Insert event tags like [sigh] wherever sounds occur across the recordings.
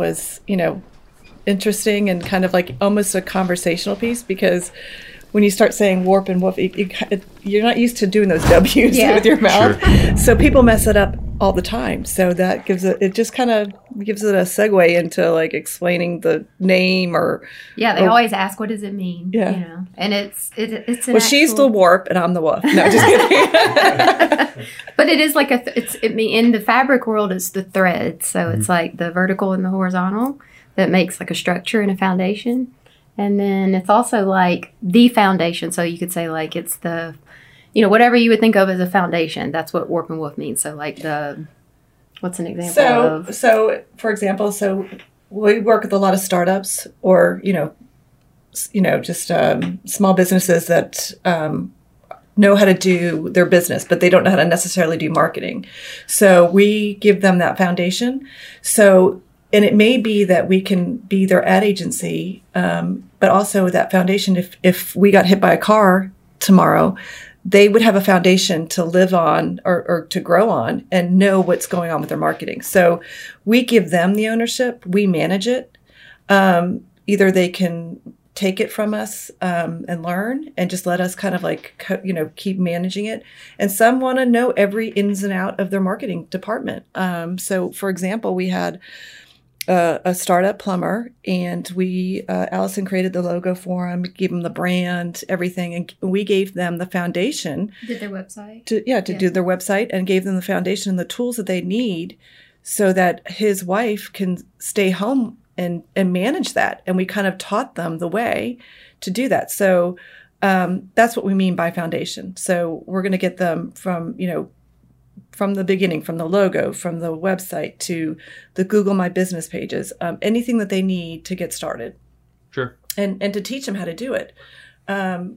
was, you know, interesting and kind of like almost a conversational piece because when you start saying warp and woof, it, it, you're not used to doing those [laughs] W's Yeah. with your mouth. Sure. So people mess it up all the time. So that gives it, it just kind of gives it a segue into like explaining the name or, Yeah, they Oh. always ask, "What does it mean?" Yeah. you know, and it's it, it's an well, she's the warp and I'm the woof. No, just kidding. [laughs] [laughs] but it is like a th- it's it mean in the fabric world it's the thread, so Mm-hmm. it's like the vertical and the horizontal that makes like a structure and a foundation, and then it's also like the foundation. So you could say like it's the you know whatever you would think of as a foundation. That's what warp and woof means. So like the what's an example so, of so for example, so we work with a lot of startups or, you know, you know, just um, small businesses that um, know how to do their business, but they don't know how to necessarily do marketing. So we give them that foundation. So, and it may be that we can be their ad agency, um, but also that foundation. If if we got hit by a car tomorrow, they would have a foundation to live on or, or to grow on and know what's going on with their marketing. So we give them the ownership. We manage it. Um, either they can take it from us um, and learn and just let us kind of like co- you know keep managing it and some want to know every ins and out of their marketing department um, so for example we had a, a startup plumber and we uh, allison created the logo for him gave him the brand everything and we gave them the foundation did their website. to yeah to Yeah. do their website and gave them the foundation and the tools that they need so that his wife can stay home and and manage that and we kind of taught them the way to do that so um, that's what we mean by foundation so we're going to get them from you know from the beginning from the logo from the website to the google my business pages um, anything that they need to get started Sure. and and to teach them how to do it. Um,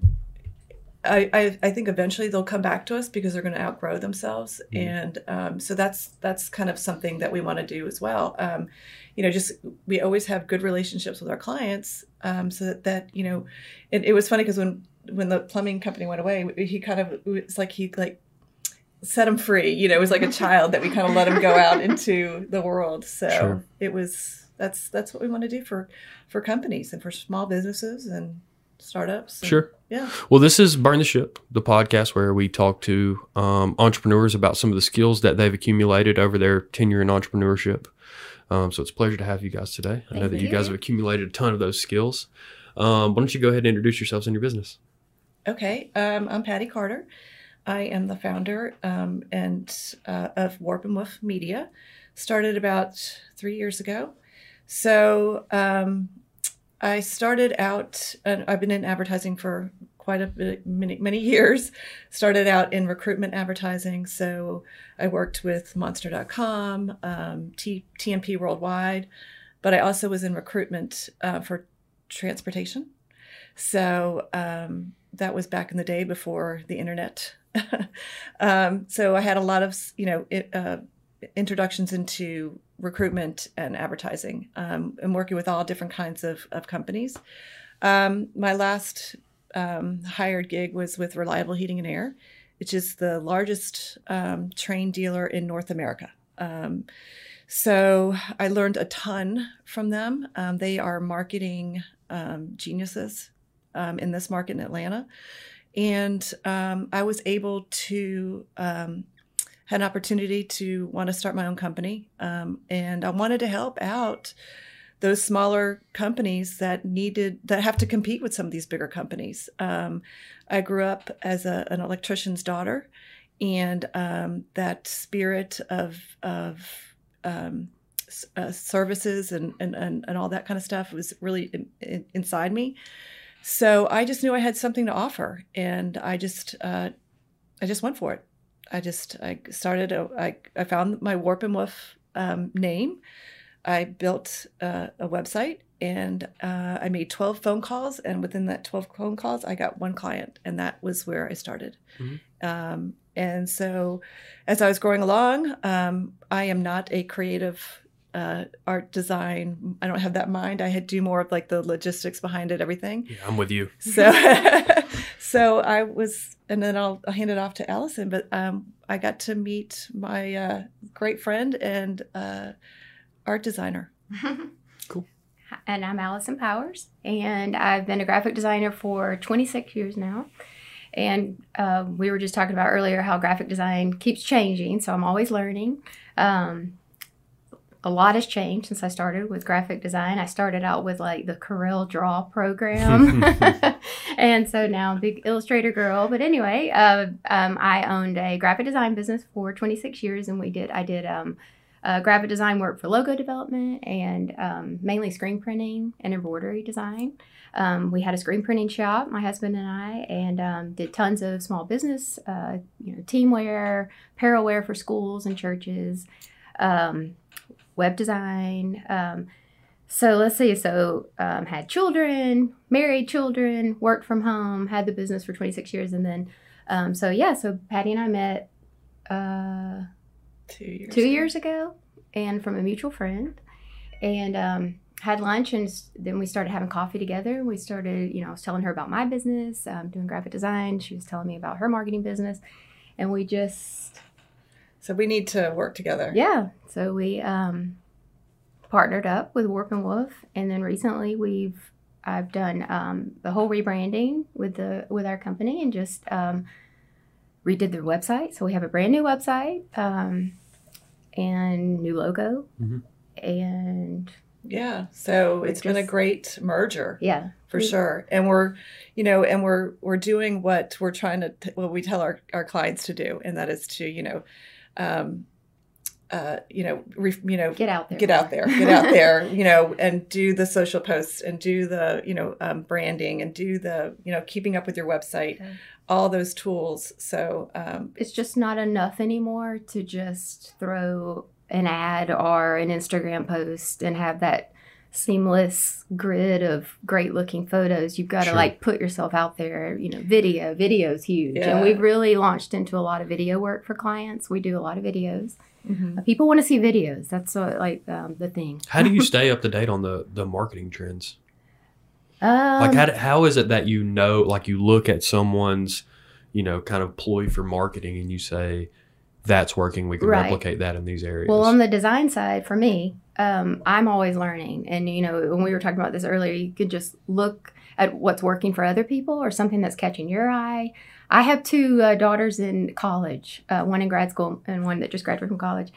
I, I I think eventually they'll come back to us because they're going to outgrow themselves, and um, so that's that's kind of something that we want to do as well. Um, you know, just we always have good relationships with our clients, um, so that, that you know, it, it was funny because when when the plumbing company went away, he kind of it's like he like set him free. You know, it was like a [laughs] child that we kind of let him go out into the world. So Sure. it was that's that's what we want to do for for companies and for small businesses and startups. and- Sure. Yeah. Well, this is Burn the Ship, the podcast where we talk to um, entrepreneurs about some of the skills that they've accumulated over their tenure in entrepreneurship. Um, so it's a pleasure to have you guys today. I know that you you. guys have accumulated a ton of those skills. Um, why don't you go ahead and introduce yourselves and your business? Okay. Um, I'm Patty Carter. I am the founder um, and uh, of Warp and Woof Media. Started about three years ago. So um, I started out, and I've been in advertising for quite a bit, many, many years. Started out in recruitment advertising. So I worked with Monster.com, um, T- TMP Worldwide, but I also was in recruitment uh, for transportation. So um, that was back in the day before the internet. [laughs] um, so I had a lot of, you know, it, uh, introductions into recruitment and advertising um, and working with all different kinds of, of companies. Um, my last um, hired gig was with Reliable Heating and Air, which is the largest um, Trane dealer in North America. Um, so I learned a ton from them. They are marketing geniuses in this market in Atlanta. And um, I was able to um, had an opportunity to want to start my own company, um, and I wanted to help out those smaller companies that needed that have to compete with some of these bigger companies. Um, I grew up as a, an electrician's daughter, and um, that spirit of of um, uh, services and, and, and, and all that kind of stuff was really in, in, inside me. So I just knew I had something to offer, and I just uh, I just went for it. I just I started. A, I I found my Warp and Woof um, name. I built uh, a website, and uh, I made twelve phone calls, and within that twelve phone calls, I got one client, and that was where I started. Mhm. Um, and so, as I was growing along, um, I am not a creative uh, art design. I don't have that mind. I had do more of like the logistics behind it, everything. Yeah, I'm with you. So, [laughs] so I was, and then I'll, I'll hand it off to Allison. But um, I got to meet my uh, great friend and uh, art designer [laughs] Cool. And I'm Allison Powers, and I've been a graphic designer for 26 years now. And uh, we were just talking about earlier how graphic design keeps changing, so I'm always learning. Um, a lot has changed since I started with graphic design. I started out with like the Corel Draw program, [laughs] [laughs] and so now I'm a big Illustrator girl. But anyway, uh, um, I owned a graphic design business for 26 years, and we did I did um, uh, graphic design work for logo development and um, mainly screen printing and embroidery design. Um, we had a screen printing shop, my husband and I, and um, did tons of small business, uh, you know, team wear, apparel wear for schools and churches. Um, web design. Um, so let's see. So um, had children, married children, worked from home, had the business for 26 years, and then um, so yeah. So Patty and I met uh, Two years. two ago. years ago, and from a mutual friend, and um, had lunch, and then we started having coffee together. We started, you know, I was telling her about my business, um, doing graphic design. She was telling me about her marketing business, and we just So we need to work together. yeah. So we um, partnered up with Warp and Woof, and then recently we've I've done um, the whole rebranding with the with our company and just um, redid their website. So we have a brand new website um, and new logo, Mhm. and Yeah. So We're it's been a great merger. yeah, for We- sure and we're you know and we're we're doing what we're trying to t- what we tell our, our clients to do and that is to you know um uh you know re, you know get out there, get out there get out there [laughs] you know and do the social posts and do the you know um, branding and do the you know keeping up with your website Okay. all those tools so um it's just not enough anymore to just throw an ad or an Instagram post and have that seamless grid of great looking photos. You've got to Sure. like put yourself out there, you know, video, video's huge. Yeah. And we've really launched into a lot of video work for clients. We do a lot of videos. mhm. People want to see videos. That's uh, like um, the thing. How do you [laughs] stay up to date on the the marketing trends? Um, Like how how is it that you know like you look at someone's you know kind of ploy for marketing and you say that's working we can Right. replicate that in these areas. Well, on the design side, for me, um, I'm always learning. And, you know, when we were talking about this earlier, you could just look at what's working for other people or something that's catching your eye. I have two uh, daughters in college, uh, one in grad school and one that just graduated from college.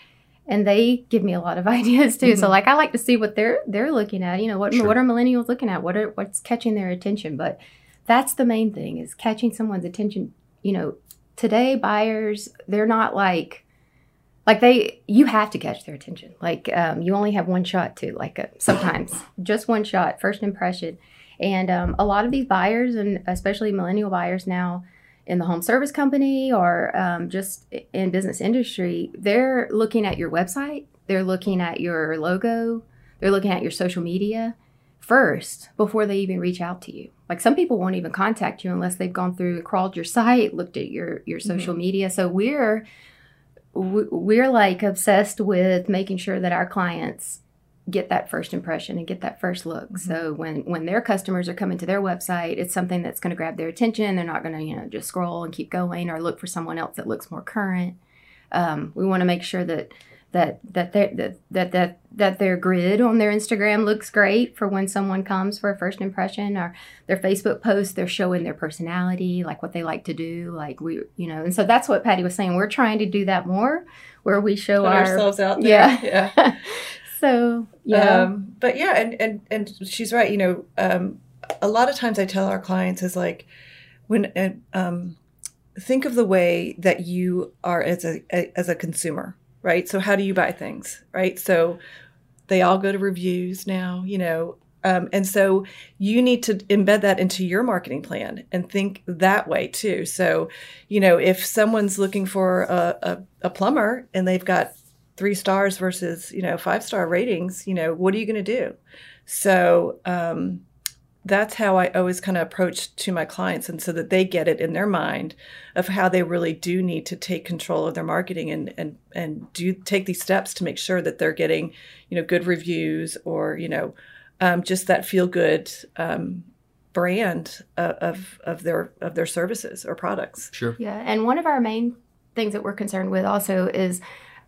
And they give me a lot of [laughs] ideas too. So Mhm. like I like to see what they're they're looking at. You know, what Sure. what are millennials looking at? What are what's catching their attention? But that's the main thing is catching someone's attention. You know, today buyers they're not like like they you have to catch their attention. Like um, you only have one shot to like uh, sometimes [laughs] just one shot first impression. And um, a lot of these buyers and especially millennial buyers now in the home service company or um, just in business industry they're looking at your website they're looking at your logo they're looking at your social media first before they even reach out to you like some people won't even contact you unless they've gone through crawled your site looked at your your social media so we're we- we're like obsessed with making sure that our clients get that first impression and get that first look. So when when their customers are coming to their website, it's something that's going to grab their attention. They're not going to you know just scroll and keep going or look for someone else that looks more current. Um, we want to make sure that that that their that, that that that their grid on their Instagram looks great for when someone comes for a first impression or their Facebook post they're showing their personality like what they like to do like we you know and so that's what Patty was saying we're trying to do that more where we show our ourselves out there yeah. yeah [laughs] so yeah Um, but yeah, and, and and she's right. You know, um, a lot of times I tell our clients is like when um, think of the way that you are as a as a consumer, right? So how do you buy things, right? So they all go to reviews now, you know. Um, and so you need to embed that into your marketing plan and think that way too. So, you know, if someone's looking for a, a, a plumber and they've got three stars versus you know five star ratings you know what are you going to do so um, that's how i always kind of approach to my clients and so that they get it in their mind of how they really do need to take control of their marketing and and and do take these steps to make sure that they're getting you know good reviews or you know um, just that feel good um, brand of, of of their of their services or products Sure. Yeah, and one of our main things that we're concerned with also is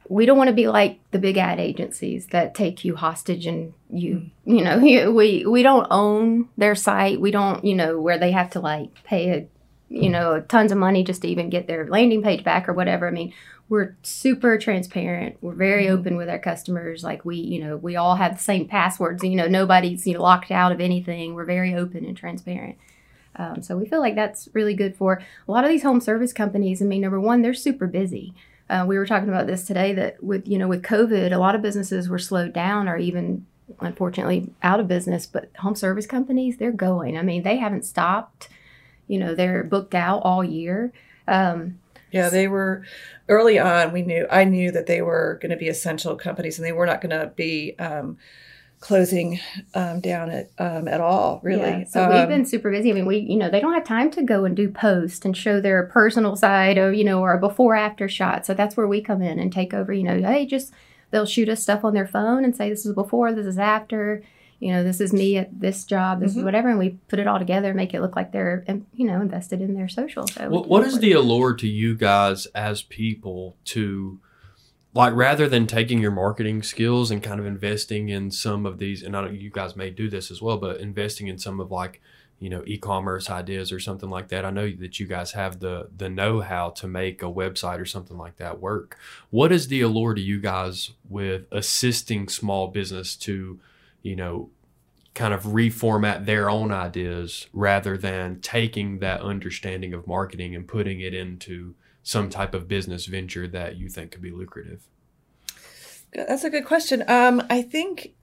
we don't want to be like the big ad agencies that take you hostage and you you know [laughs] you- we we don't own their site. We don't you know where they have to like pay a you know tons of money just to even get their landing page back or whatever. I mean we're super transparent. We're very open with our customers. Like we you know we all have the same passwords. You know nobody's you know locked out of anything. We're very open and transparent. Um, so we feel like that's really good for a lot of these home service companies. I mean number one they're super busy uh, we were talking about this today that with you know with COVID, a lot of businesses were slowed down or even unfortunately out of business. But home service companies, they're going. I mean, they haven't stopped. You know, they're booked out all year. Um, Yeah, they were early on. We knew I knew that they were going to be essential companies, and they were not going to be um, closing um, down at um, at all. Really, Yeah, so we've Um, been super busy. I mean, we, you know, they don't have time to go and do post and show their personal side or, you know, or a before after shot. So that's where we come in and take over, you know, hey, just they'll shoot us stuff on their phone and say, this is before, this is after, you know, this is me at this job, this is Mhm. whatever. And we put it all together and make it look like they're, um, you know, invested in their social. So we What, can what work is with the allure to you guys as people to like rather than taking your marketing skills and kind of investing in some of these and I know you guys may do this as well but investing in some of like you know e-commerce ideas or something like that I know that you guys have the the know-how to make a website or something like that work. What is the allure to you guys with assisting small business to you know kind of reformat their own ideas rather than taking that understanding of marketing and putting it into some type of business venture that you think could be lucrative. That's a good question. Um, I think,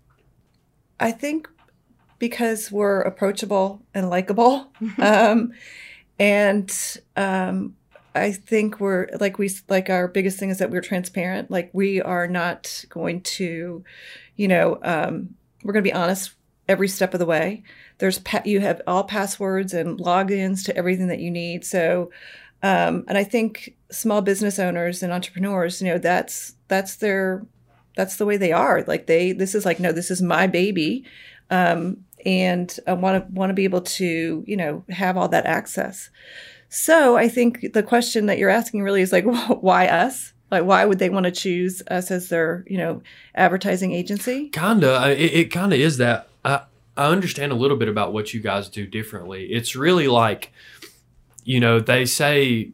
I think, because we're approachable and likable, [laughs] um, and um, I think we're like we like our biggest thing is that we're transparent. Like we are not going to, you know, um, we're going to be honest every step of the way. There's pa- you have all passwords and logins to everything that you need. So, um, and I think small business owners and entrepreneurs, you know, that's that's their that's the way they are. Like they, this is like, no, this is my baby, um, and I want to want to be able to, you know, have all that access. So I think the question that you're asking really is like, [laughs] why us? Like, why would they want to choose us as their, you know, advertising agency? Kinda, it, it kind of is that. I I understand a little bit about what you guys do differently. It's really like, you know, they say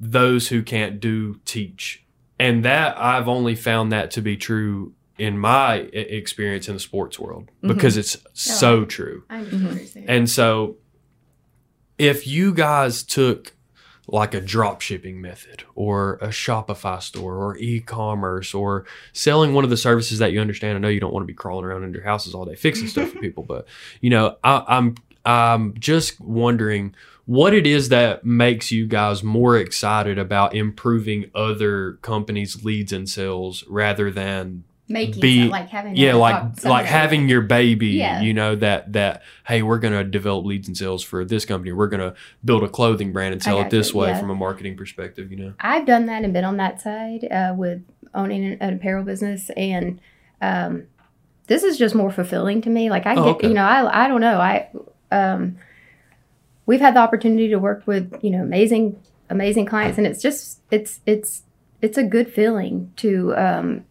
those who can't do teach, and that I've only found that to be true in my experience in the sports world mm-hmm. because it's so true. I understand what. And so if you guys took like a drop shipping method or a Shopify store or e-commerce or selling one of the services that you understand. I know you don't want to be crawling around in your houses all day fixing stuff for [laughs] people, but you know, I, I'm I'm just wondering what it is that makes you guys more excited about improving other companies' leads and sales rather than Making be- like having yeah like like having your baby Yeah. you know that that hey we're going to develop leads and sales for this company we're going to build a clothing brand and sell it this way yeah. from a marketing perspective you know I've done that and been on that side uh, with owning an, an apparel business, and um, this is just more fulfilling to me. Like I Oh, get, okay. you know, I I don't know, I um, we've had the opportunity to work with you know amazing amazing clients, and it's just it's it's it's a good feeling to um,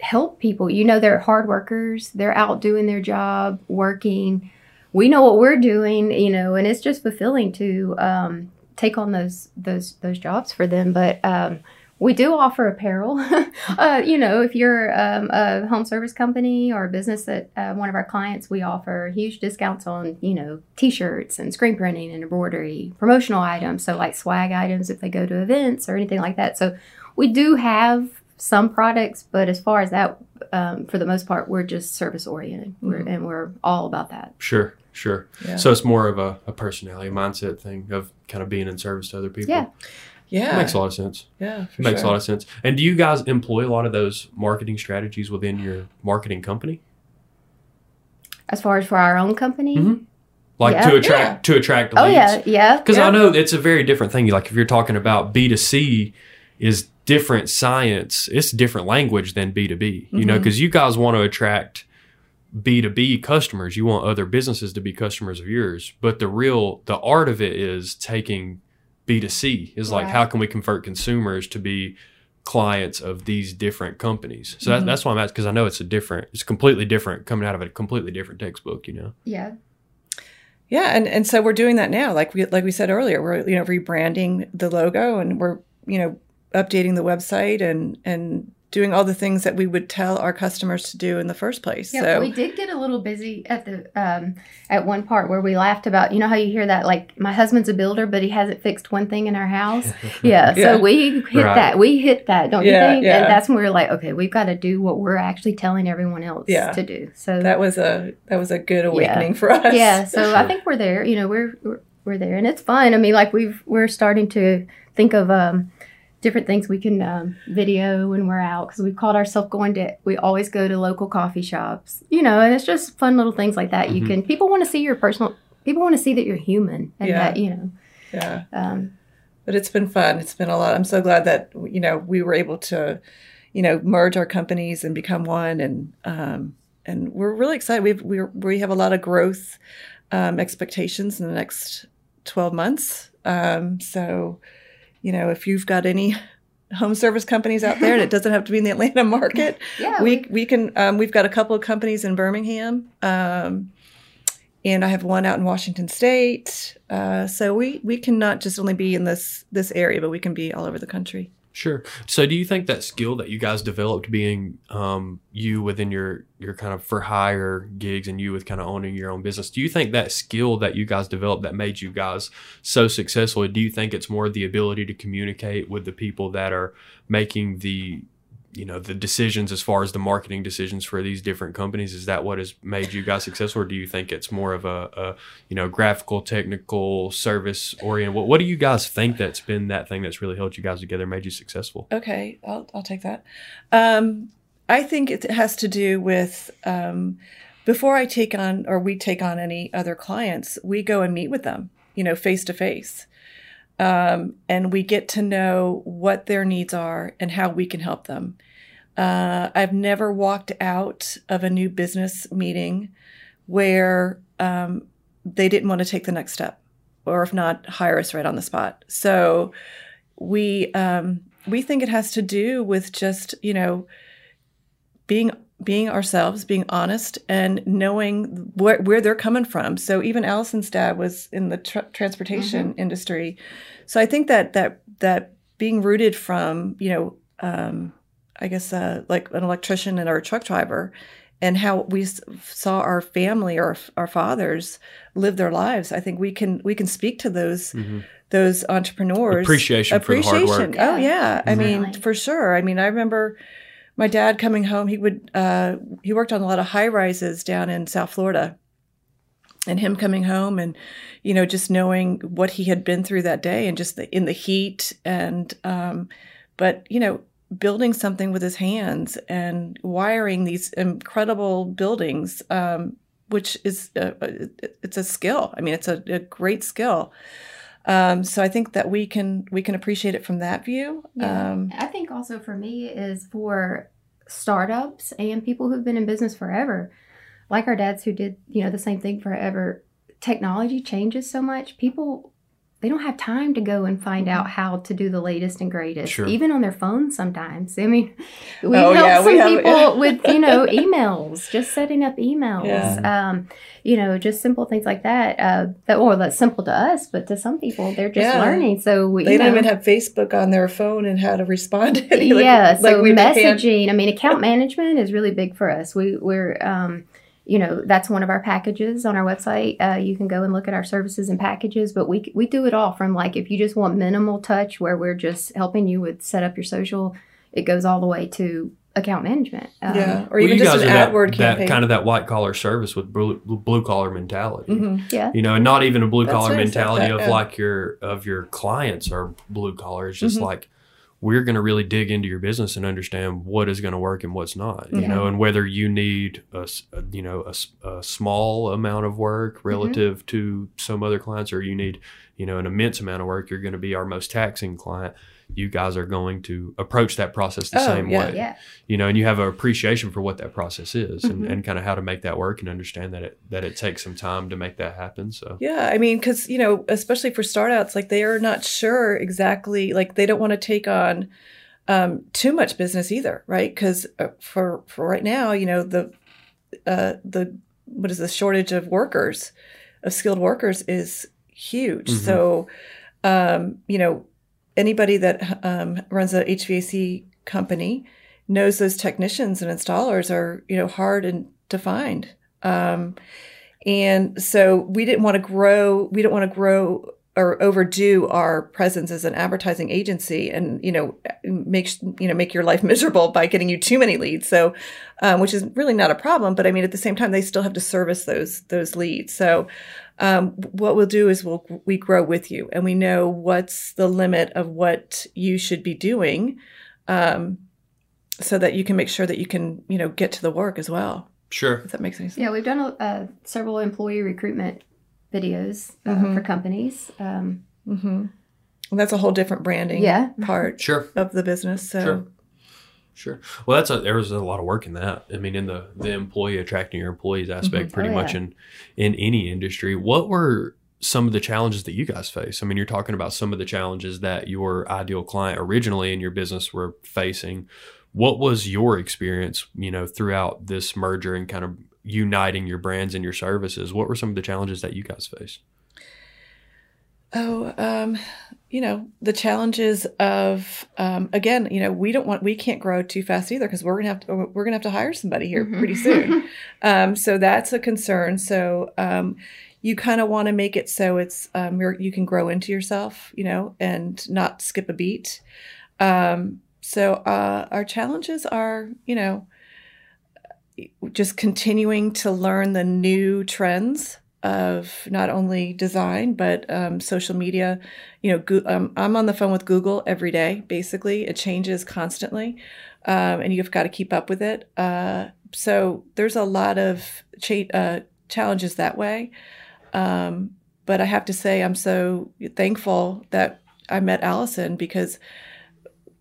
help people. You know, they're hard workers. They're out doing their job, working. We know what we're doing, you know, and it's just fulfilling to um, take on those those those jobs for them. But um, we do offer apparel. [laughs] uh, you know, if you're um, a home service company or a business that uh, one of our clients, we offer huge discounts on you know t-shirts and screen printing and embroidery, promotional items. So like swag items if they go to events or anything like that. So we do have some products, but as far as that, um, for the most part, we're just service oriented, we're, and we're all about that. sure sure Yeah. so it's more of a, a personality mindset thing of kind of being in service to other people Yeah. Yeah, It makes a lot of sense yeah, for makes sure. a lot of sense and do you guys employ a lot of those marketing strategies within your marketing company As far as for our own company, Mhm. like Yeah. to attract to attract oh leads yeah, yeah, Because Yeah. I know it's a very different thing. Like if you're talking about B2C is different science, it's different language than B2B, you know, because you guys want to attract B2B customers. You want other businesses to be customers of yours. But the real, the art of it is taking B2C is like, Right. how can we convert consumers to be clients of these different companies. So that, Mhm. that's why I'm asking because I know it's a different, it's completely different coming out of a completely different textbook. You know. Yeah. Yeah, and and so we're doing that now. Like we like we said earlier, we're you know rebranding the logo and we're you know updating the website and and doing all the things that we would tell our customers to do in the first place. Yeah, so we did get a little busy at the um, at one part where we laughed about you know how you hear that like my husband's a builder but he hasn't fixed one thing in our house. Yeah, [laughs] Yeah. so we hit Right. that. We hit that, don't Yeah, you think? yeah. And that's when we were like, okay, we've got to do what we're actually telling everyone else Yeah. to do. So that was a that was a good awakening for us. yeah, [laughs] so I think we're there. You know, we're we're, we're there, and it's fun. I mean, like we've we're starting to think of um, different things we can um, video when we're out because we've called ourselves going to. We always go to local coffee shops, you know, and it's just fun little things like that. You Mhm. can people want to see your personal. People want to see that you're human and Yeah. that you know. yeah. Um, But it's been fun. It's been a lot. I'm so glad that you know we were able to, you know, merge our companies and become one, and um, and we're really excited. We've we we have a lot of growth um, expectations in the next 12 months. Um, so, you know, if you've got any home service companies out there, and it [laughs] doesn't have to be in the Atlanta market, yeah, we we can. Um, we've got a couple of companies in Birmingham. Um, and I have one out in Washington State. Uh, so we we can not just only be in this this area, but we can be all over the country. Sure. So, do you think that skill that you guys developed, being um, you within your your kind of for hire gigs, and you with kind of owning your own business, do you think that skill that you guys developed that made you guys so successful? Do you think it's more the ability to communicate with the people that are making the you know the decisions as far as the marketing decisions for these different companies is that what has made you guys successful or do you think it's more of a, a you know graphical technical service oriented what, what do you guys think that's been that thing that's really held you guys together made you successful Okay, I'll I'll take that. Um, I think it has to do with um, before I take on or we take on any other clients, we go and meet with them, you know, face to face. Um, and we get to know what their needs are and how we can help them. Uh, I've never walked out of a new business meeting where um, they didn't want to take the next step, or if not, hire us right on the spot. So we um, we think it has to do with just you know being being ourselves, being honest, and knowing where, where they're coming from. So even Allison's dad was in the tr- transportation industry, so I think that that that being rooted from you know um, I guess uh, like an electrician and our truck driver. And how we s- saw our family or our fathers live their lives, I think we can we can speak to those those entrepreneurs Appreciation for the hard work. Oh Yeah, I mean for sure. I mean I remember my dad coming home. He would uh, he worked on a lot of high rises down in South Florida, and him coming home and you know just knowing what he had been through that day and just the, in the heat and um, but you know building something with his hands and wiring these incredible buildings. Um, which is a, it's a skill. I mean, it's a, a great skill. Um, so I think that we can we can appreciate it from that view. Yeah. Um, I think also for me is for startups and people who've been in business forever, like our dads who did, you know, the same thing forever. Technology changes so much. People they don't have time to go and find out how to do the latest and greatest, Sure. even on their phones sometimes. I mean, [laughs] we Oh, help yeah, some we have- people yeah. [laughs] with, you know, emails, just setting up emails. Yeah. Um, you know, just simple things like that. Uh, that or that's simple to us, but to some people, they're just learning. So we, they don't even have Facebook on their phone and how to respond. [laughs] to it. Like- yeah like so hand- messaging i mean account management is really big for us we we're um you know that's one of our packages on our website uh, you can go and look at our services and packages but we we do it all from like if you just want minimal touch where we're just helping you with set up your social it goes all the way to account management um, yeah, or Well, even you just guys an are that, AdWord that campaign. kind of that white collar service with blue, blue collar mentality. Mhm. yeah You know, and not even a blue collar mentality that, of yeah. like your of your clients are blue collar. It's just Mhm. like we're going to really dig into your business and understand what is going to work and what's not. You Yeah. know, and whether you need a you know a, a small amount of work Mm-hmm. relative to some other clients, or you need you know an immense amount of work. You're going to be our most taxing client. You guys are going to approach that process the Oh, same yeah. way yeah you know, and you have an appreciation for what that process is and, Mhm. and kind of how to make that work and understand that it that it takes some time to make that happen. So Yeah, I mean, because you know, especially for startups, like they are not sure exactly, like they don't want to take on um, too much business either, right? Because uh, for for right now, you know the uh, the what is the shortage of workers, of skilled workers is huge. Mhm. So, um, you know, anybody that um, runs a HVAC company knows those technicians and installers are you know hard and to find. Um, and so we didn't want to grow. We didn't want to grow or overdo our presence as an advertising agency, and you know, make you know make your life [laughs] miserable by getting you too many leads. So, um, which is really not a problem. But I mean, at the same time, they still have to service those those leads. So, um, what we'll do is we'll we grow with you, and we know what's the limit of what you should be doing, um, so that you can make sure that you can you know get to the work as well. Sure. If that makes any sense. Yeah, we've done uh, several employee recruitment videos uh, Mhm. for companies. Um, Mm-hmm. And that's a whole different branding yeah. part Sure. of the business. So. Sure. Sure. Well, that's a, there was a lot of work in that. I mean, in the the employee attracting your employees aspect, Mhm. pretty Oh, much yeah. in in any industry. What were some of the challenges that you guys face? I mean, you're talking about some of the challenges that your ideal client originally in your business were facing. What was your experience, you know, throughout this merger and kind of uniting your brands and your services? What were some of the challenges that you guys faced? Oh, um, you know, the challenges of um, again, you know, we don't want we can't grow too fast either because we're gonna have to we're gonna have to hire somebody here Mhm. pretty soon. [laughs] um, so that's a concern. So um, you kind of want to make it so it's um, you're, you can grow into yourself, you know, and not skip a beat. Um, so uh, our challenges are, you know, just continuing to learn the new trends of not only design but um, social media. You know, Goo- um, I'm on the phone with Google every day. Basically, it changes constantly, um, and you've got to keep up with it. Uh, so there's a lot of uh, challenges that way. Um, but I have to say, I'm so thankful that I met Allison because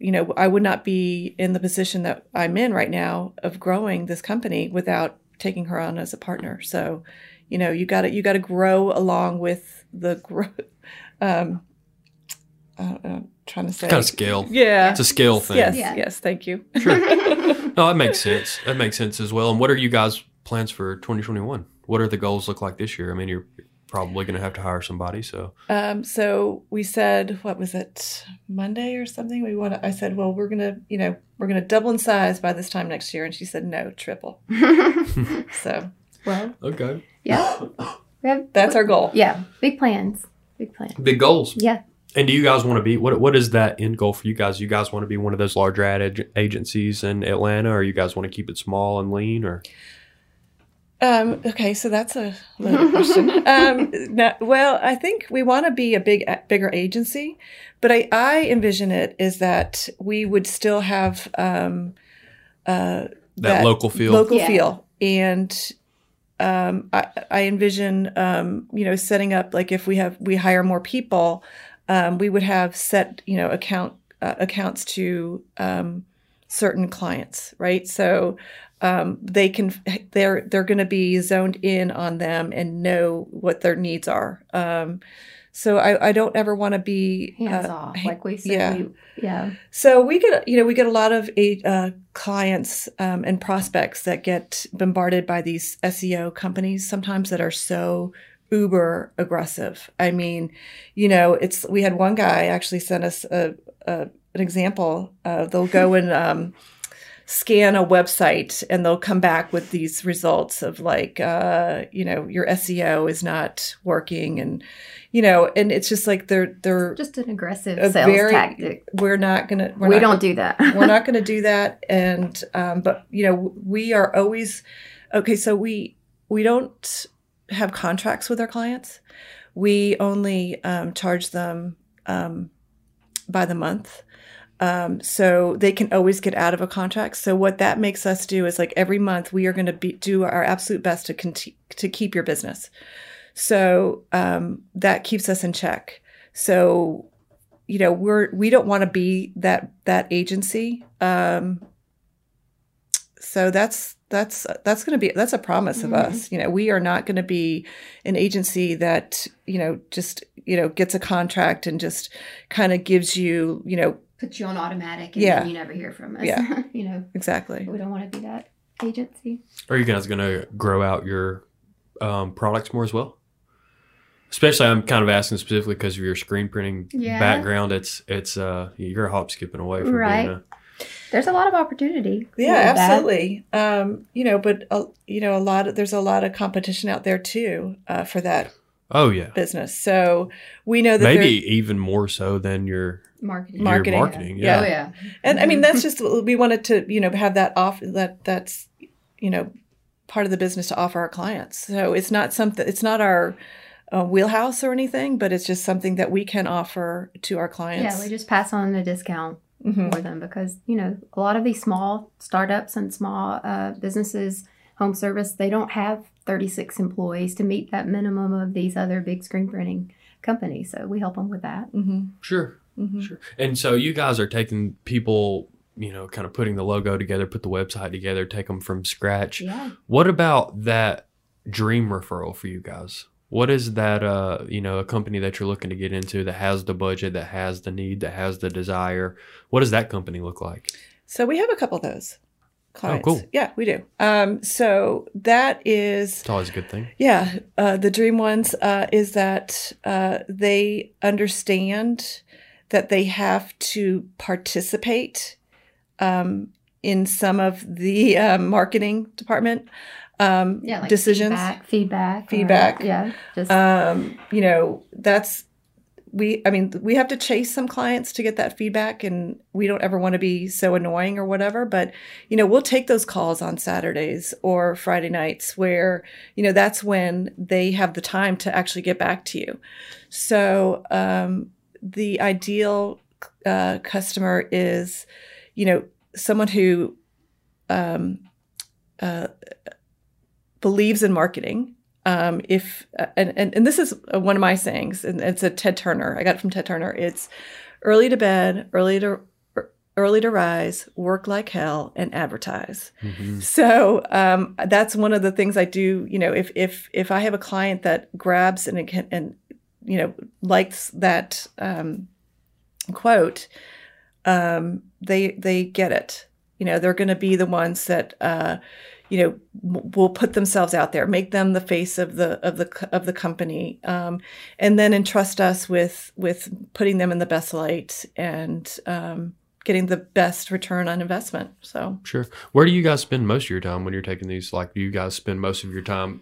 you know, I would not be in the position that I'm in right now of growing this company without taking her on as a partner. So, you know, you got to you got to grow along with the growth. [laughs] Um, I don't know, I'm trying to say, Kind of scale. yeah, It's a scale thing. yes, Yeah. yes. Thank you. Sure. [laughs] No, that makes sense. That makes sense as well. And what are you guys' plans for 2021? What are the goals look like this year? I mean, you're probably going to have to hire somebody. So, Um, so we said, what was it, Monday or something? We want. to I said, well, we're gonna, you know, we're gonna double in size by this time next year, and she said, no, triple. [laughs] So well, okay. yeah. [coughs] We have, that's our goal. yeah, big plans. Big plans. Big goals. Yeah. And do you guys want to be what? What is that end goal for you guys? You guys want to be one of those larger ad ag- agencies in Atlanta, or you guys want to keep it small and lean, or Um, okay, so that's a loaded question. Um, [laughs] no, well, I think we want to be a big, bigger agency, but I, I envision it is that we would still have um, uh, that, local feel? local Yeah. feel, and um, I, I envision um, you know setting up like if we have we hire more people, um, we would have set you know account uh, accounts to um, certain clients, right? So um, they can they're they're going to be zoned in on them and know what their needs are. Um, so I, I don't ever want to be Hands uh, off, like we said. yeah. we- yeah. so we get, you know, we get a lot of uh, clients um, and prospects that get bombarded by these SEO companies sometimes that are so uber aggressive. I mean, you know, it's we had one guy actually sent us a, a an example. Uh, they'll go and um, scan a website and they'll come back with these results of like, uh, you know, your SEO is not working and you know, and it's just like they're they're Just an aggressive sales very tactic. we're not gonna we're we not, don't do that. [laughs] we're not gonna do that [laughs] and um but you know we are always okay so we we don't have contracts with our clients we only um, charge them um, by the month um, so they can always get out of a contract. So what that makes us do is like every month we are going to do our absolute best to conti- to keep your business. So um, that keeps us in check. So you know we're we don't want to be that that agency. Um so that's that's that's going to be that's a promise of Mhm. us you know we are not going to be an agency that you know just you know gets a contract and just kind of gives you you know puts you on automatic and Yeah. then you never hear from us. Yeah. [laughs] you know, exactly. we don't want to be that agency. Are you guys going to grow out your um, products more as well? Especially, I'm kind of asking specifically because of your screen printing Yeah. background. It's it's uh you're a hop skipping away from Right. being a There's a lot of opportunity. Yeah, absolutely. Um, you know, but uh, you know, a lot of there's a lot of competition out there too uh, for that oh yeah business. So we know that maybe even more so than your Marketing. Marketing. your marketing. Yeah. Oh Yeah, yeah. and I mean that's just we wanted to you know have that off that that's you know part of the business to offer our clients. So it's not something it's not our uh, wheelhouse or anything, but it's just something that we can offer to our clients. Yeah, we just pass on the discount Mhm. for them because you know a lot of these small startups and small uh, businesses, home service, they don't have 36 employees to meet that minimum of these other big screen printing companies. So we help them with that. Mhm. sure, Mhm. sure. And so you guys are taking people, you know, kind of putting the logo together, put the website together, take them from scratch. Yeah. What about that dream referral for you guys? What is that uh, you know, a company that you're looking to get into that has the budget, that has the need, that has the desire? What does that company look like? So we have a couple of those clients. cool. Yeah, we do. Um, so that is It's always a good thing. Yeah, uh, the dream ones uh, is that uh, they understand that they have to participate um, in some of the uh, marketing department um, Yeah. Like decisions. Feedback. Feedback. or- Feedback. yeah. Just Um, you know, that's we. I mean, we have to chase some clients to get that feedback, and we don't ever want to be so annoying or whatever. But you know, we'll take those calls on Saturdays or Friday nights, where you know that's when they have the time to actually get back to you. So um, the ideal uh, customer is, you know, someone who um, uh, believes in marketing. Um, if uh, and, and and this is uh, one of my sayings, and it's a Ted Turner. I got it from Ted Turner. It's early to bed, early to early to rise, work like hell, and advertise. Mhm. So um, that's one of the things I do. You know, if if if I have a client that grabs and and you know likes that um, quote, um, they they get it. You know, they're going to be the ones that uh, you know will put themselves out there, make them the face of the of the of the company, um, and then entrust us with with putting them in the best light and um, getting the best return on investment. So. Sure. Where do you guys spend most of your time when you're taking these? Like, do you guys spend most of your time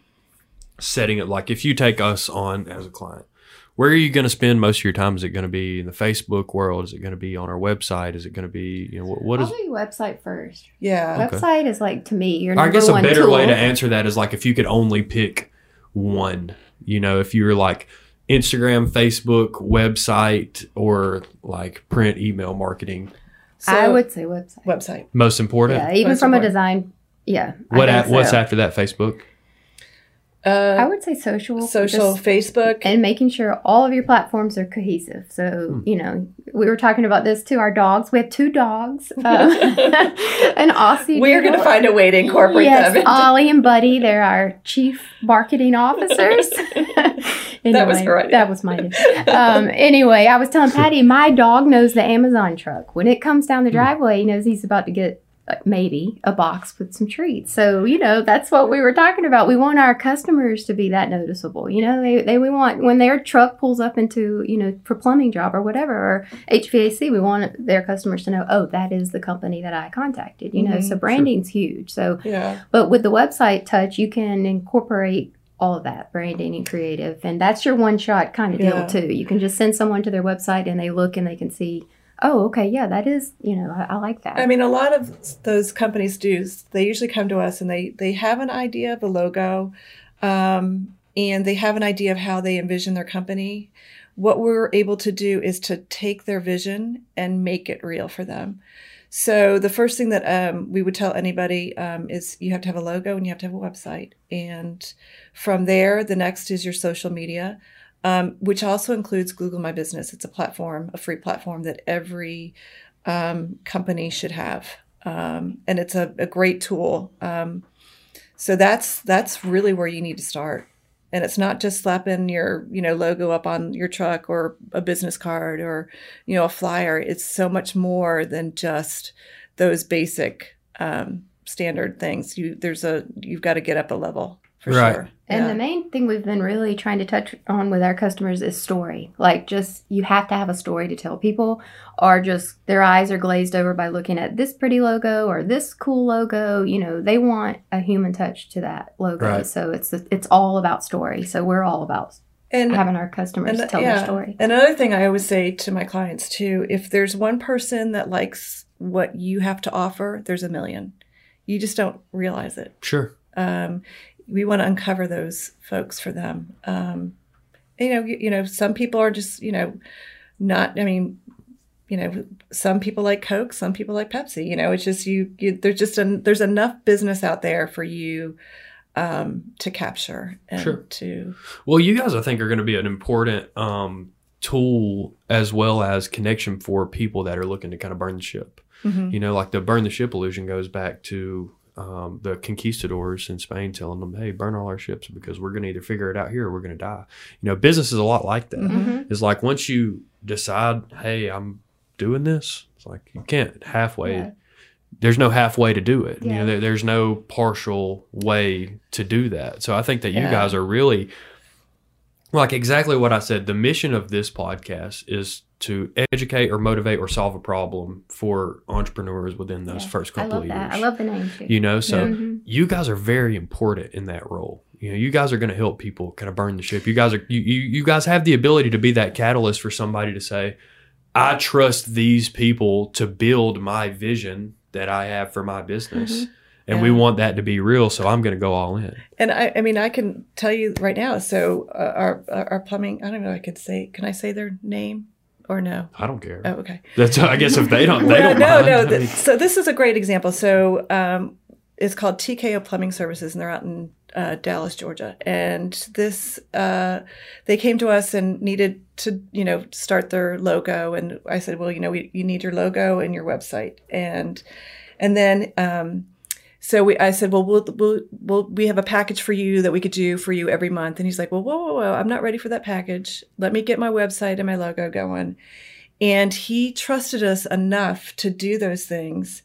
setting it? Like, if you take us on as a client, where are you going to spend most of your time? Is it going to be in the Facebook world? Is it going to be on our website? Is it going to be, you know, what, what is? Probably website first. Yeah. Okay. Website is like to me your I guess a one better tool. way to answer that is like if you could only pick one. You know, if you were like Instagram, Facebook, website, or like print email marketing, So, I would say website. website. most important. Yeah, even Most from a design. Yeah. What think at, what's so. after that? Facebook. I Uh, would say social. social, just- Facebook. and making sure all of your platforms are cohesive. So, Hmm. you know, we were talking about this too. Our dogs, we have two dogs, [laughs] uh, [laughs] an Aussie. We're going to find a way to incorporate yes, them. Ollie and Buddy, they're our chief marketing officers. [laughs] That was Anyway, her idea. That was my idea. Um, anyway, I was telling Patty, my dog knows the Amazon truck. When it comes down the Hmm. driveway, he knows he's about to get maybe a box with some treats. So, you know, that's what we were talking about. We want our customers to be that noticeable. You know, they, they we want when their truck pulls up into, you know, for plumbing job or whatever, or HVAC, we want their customers to know, oh, that is the company that I contacted. You know, Mhm. so branding's huge. So yeah. but with the website touch, you can incorporate all of that branding and creative, and that's your one shot kind of deal Yeah. too. You can just send someone to their website and they look and they can see, oh, okay, yeah, that is, you know, I, I like that. I mean, a lot of those companies do. They usually come to us and they they have an idea of a logo, um, and they have an idea of how they envision their company. What we're able to do is to take their vision and make it real for them. So the first thing that um, we would tell anybody um, is you have to have a logo and you have to have a website, and from there, the next is your social media. Um, which also includes Google My Business. It's a platform, a free platform that every um, company should have, um, and it's a, a great tool. Um, so that's that's really where you need to start. and it's not just slapping your you know logo up on your truck or a business card or you know a flyer it's so much more than just those basic um, standard things you there's a you've got to get up a level for Right. sure And Yeah. the main thing we've been really trying to touch on with our customers is story. Like, just you have to have a story to tell. People are just, their eyes are glazed over by looking at this pretty logo or this cool logo. You know, they want a human touch to that logo. Right. So it's it's all about story. So we're all about and having our customers And, tell yeah. their story. And Another thing I always say to my clients too, if there's one person that likes what you have to offer, there's a million. You just don't realize it. Sure. Um, we want to uncover those folks for them. Um, you know, you, you know, some people are just, you know, not. I mean, you know, some people like Coke, some people like Pepsi. You know, it's just you. you there's just an, there's enough business out there for you um, to capture and Sure. to Well, you guys, I think, are going to be an important um, tool as well as connection for people that are looking to kind of burn the ship. Mhm. You know, like the burn the ship illusion goes back to um, the conquistadors in Spain telling them, "Hey, burn all our ships because we're going to either figure it out here or we're going to die." You know, business is a lot like that. Mhm. It's like once you decide, "Hey, I'm doing this," it's like you can't halfway. Yeah. There's no halfway to do it. You know, there, there's no partial way to do that. So I think that you Yeah. guys are really like exactly what I said. The mission of this podcast is to educate or motivate or solve a problem for entrepreneurs within those Yeah. first I couple love of that. years. I love the name too. you know, so Mhm. you guys are very important in that role. You know, you guys are going to help people kind of burn the ship. You guys are you, you you guys have the ability to be that catalyst for somebody to say, "I trust these people to build my vision that I have for my business." And we want that to be real, so I'm going to go all in. And I, I mean, I can tell you right now. So uh, our our plumbing. I don't know. I could say. Can I say their name or no? I don't care. Oh, okay. That's I guess if they don't, [laughs] they Well, don't. no, mind. no. Th- so this is a great example. So um, it's called TKO Plumbing Services, and they're out in uh, Dallas, Georgia. And this, uh, they came to us and needed to, you know, start their logo. And I said, well, you know, we, you need your logo and your website. And and then. Um, so we, I said, well, we'll, we'll, we have a package for you that we could do for you every month. And he's like, well, whoa, whoa, whoa, I'm not ready for that package. Let me get my website and my logo going. And he trusted us enough to do those things.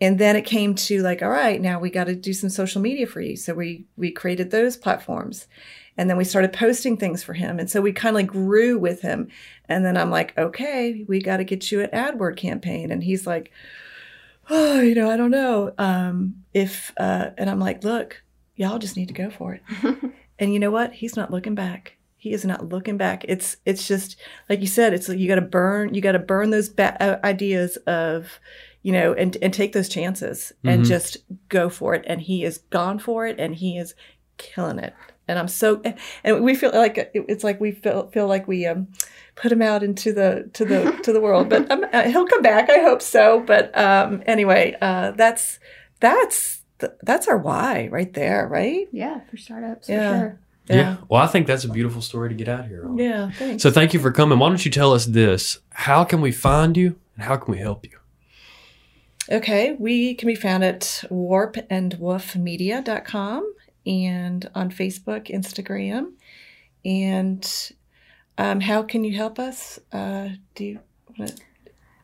And then it came to like, all right, now we got to do some social media for you. So we, we created those platforms and then we started posting things for him. And so we kind of like grew with him. And then I'm like, okay, we got to get you an AdWord campaign. And he's like, oh, [sighs] you know, I don't know. Um, if, uh, and I'm like, look, y'all just need to go for it. [laughs] and you know what? He's not looking back. He is not looking back. It's, it's just, like you said, it's you got to burn, you got to burn those ba- uh, ideas of, you know, and, and take those chances and Mhm. just go for it. And he is gone for it and he is killing it. And I'm so, and we feel like it's like we feel, feel like we, um, put him out into the to the [laughs] to the world but um, uh, he'll come back i hope so but um anyway uh that's that's that's our why right there right Yeah, for startups, Yeah. for sure. yeah. Well, I think that's a beautiful story to get out here on. yeah thanks So thank you for coming. Why don't you tell us this? How can we find you and how can we help you? okay we can be found at warpandwoofmedia.com and on facebook instagram and um, how can you help us uh, do you want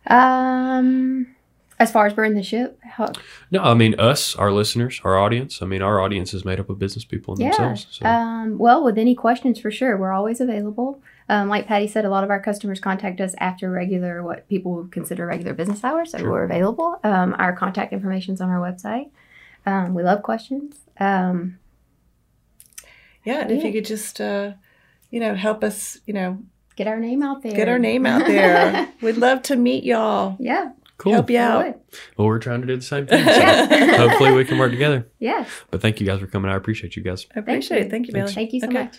to Um, as far as burn the ship, how, No, I mean us, our listeners, our audience. I mean, our audience is made up of business people yeah. themselves. So. Um, well, with any questions, for sure, we're always available. Um, like Patty said, a lot of our customers contact us after regular, what people would consider regular business hours, so Sure. we're available. Um, our contact information is on our website. Um, we love questions. Um, yeah and if you could just uh, you know help us you know get our name out there. get our name out there [laughs] we'd love to meet y'all yeah, cool. help you out would. Well, we're trying to do the same thing. So Yeah. [laughs] hopefully we can work together. Yeah. But thank you guys for coming. I appreciate you guys. I appreciate you. it. Thank you, Bailey. Thank you so Okay. much.